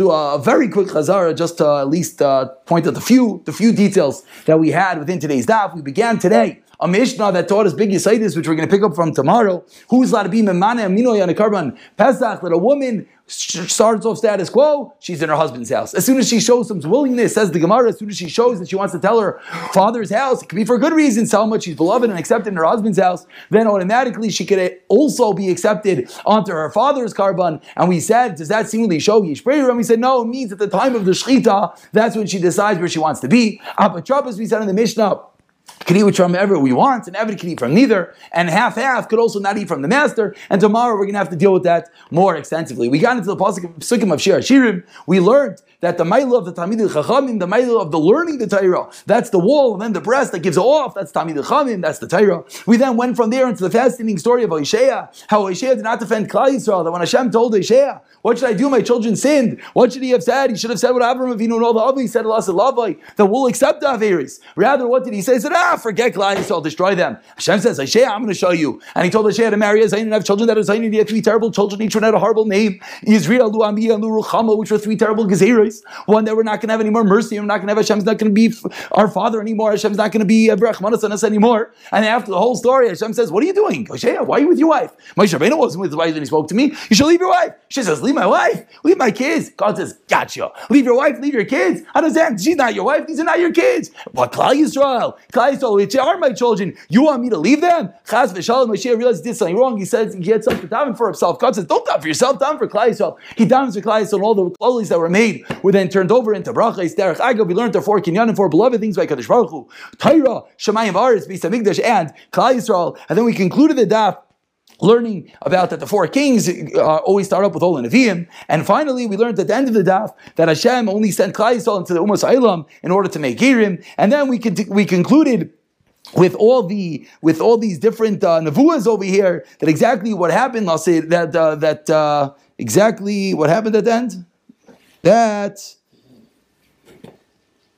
do a very quick chazara just to at least uh, point out the few the few details that we had within today's daf. We began today a Mishnah that taught us big Yisaitis, which we're going to pick up from tomorrow. Who's allowed to be Memane a Yanakarban Pesach, that a woman starts off status quo, she's in her husband's house. As soon as she shows some willingness, says the Gemara, as soon as she shows that she wants to tell her father's house, it could be for good reasons, how much she's beloved and accepted in her husband's house, then automatically she could uh, also be accepted onto her father's korban. And we said, does that seemingly show yesh breira? And we said, no, it means at the time of the Shechita, that's when she decides where she wants to be. Shabbos, we said in the Mishnah, can eat from wherever we want, and Eved can eat from neither, and half half could also not eat from the master. And tomorrow we're going to have to deal with that more extensively. We got into the pasuk of Sukkim of Shir Shirim. We learned that the mile of the Talmidei Chachamim, the mile of the learning the Torah, that's the wall, and then the breast that gives off, that's Talmidei Chachamim, that's the Torah. We then went from there into the fascinating story of Hoshea, how Hoshea did not defend Klal Yisrael. That when Hashem told Hoshea, "What should I do? My children sinned." What should he have said? He should have said what Abraham Avinu and all the others he said, "Allah that we'll accept the Averis." Rather, what did he say? He said, "Ah, forget Klal Yisrael, destroy them." Hashem says, "Hoshea, I'm going to show you." And he told Hoshea to marry a Zayin and have children that are Zayin and he had three terrible children. Each one had a horrible name: Israel, Lu and Lu Ruchama, which were three terrible One that we're not going to have any more mercy. We're not going to have Hashem's not going to be our father anymore. Hashem's not going to be on us anymore. And after the whole story, Hashem says, "What are you doing, Hoshea? Why are you with your wife?" Moshe Rabbeinu wasn't with his wife when he spoke to me. You should leave your wife. She says, "Leave my wife. Leave my kids." God says, "Gotcha. Leave your wife. Leave your kids." I understand. She's not your wife. These are not your kids. But Klal Yisrael, Klal Yisrael, which are my children. You want me to leave them? Chaz v'shalom. Moshe realized he did something wrong. He says he had something to daven for himself. God says, "Don't daven for yourself. Daven for Klal Yisrael." He davens for Klal Yisrael, all the klalos that were made were then turned over into bracha derech agav. We learned the four kinyanim, four beloved things by Kadosh Baruch Hu, Torah, Shamayim Va'aretz, Beis and Klal Yisrael. And then we concluded the daf learning about that the four kings uh, always start up with Ol Nevi'im. And finally, we learned at the end of the daf that Hashem only sent Klal Yisrael into the Umas in order to make Girim. And then we, con- we concluded with all the with all these different uh, nevuas over here, that exactly what happened. I'll say that uh, that uh, exactly what happened at the end. That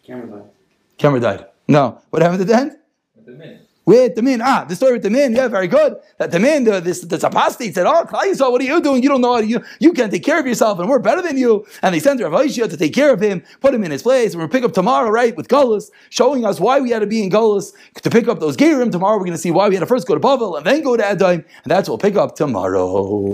Camera died. Camera died. No. What happened at the end? With the min. With the min. Ah, the story with the min. Yeah, very good. That the min, the, this, this apostate said, Oh, Klal Yisrael, what are you doing? You don't know how to, you, you can't take care of yourself and we're better than you. And they sent Rav Oshaya to take care of him, put him in his place. And we're going to pick up tomorrow, right, with Golas, showing us why we had to be in Golas to pick up those Gerim. Tomorrow we're going to see why we had to first go to Bavel and then go to Eilam. And that's what we'll pick up tomorrow.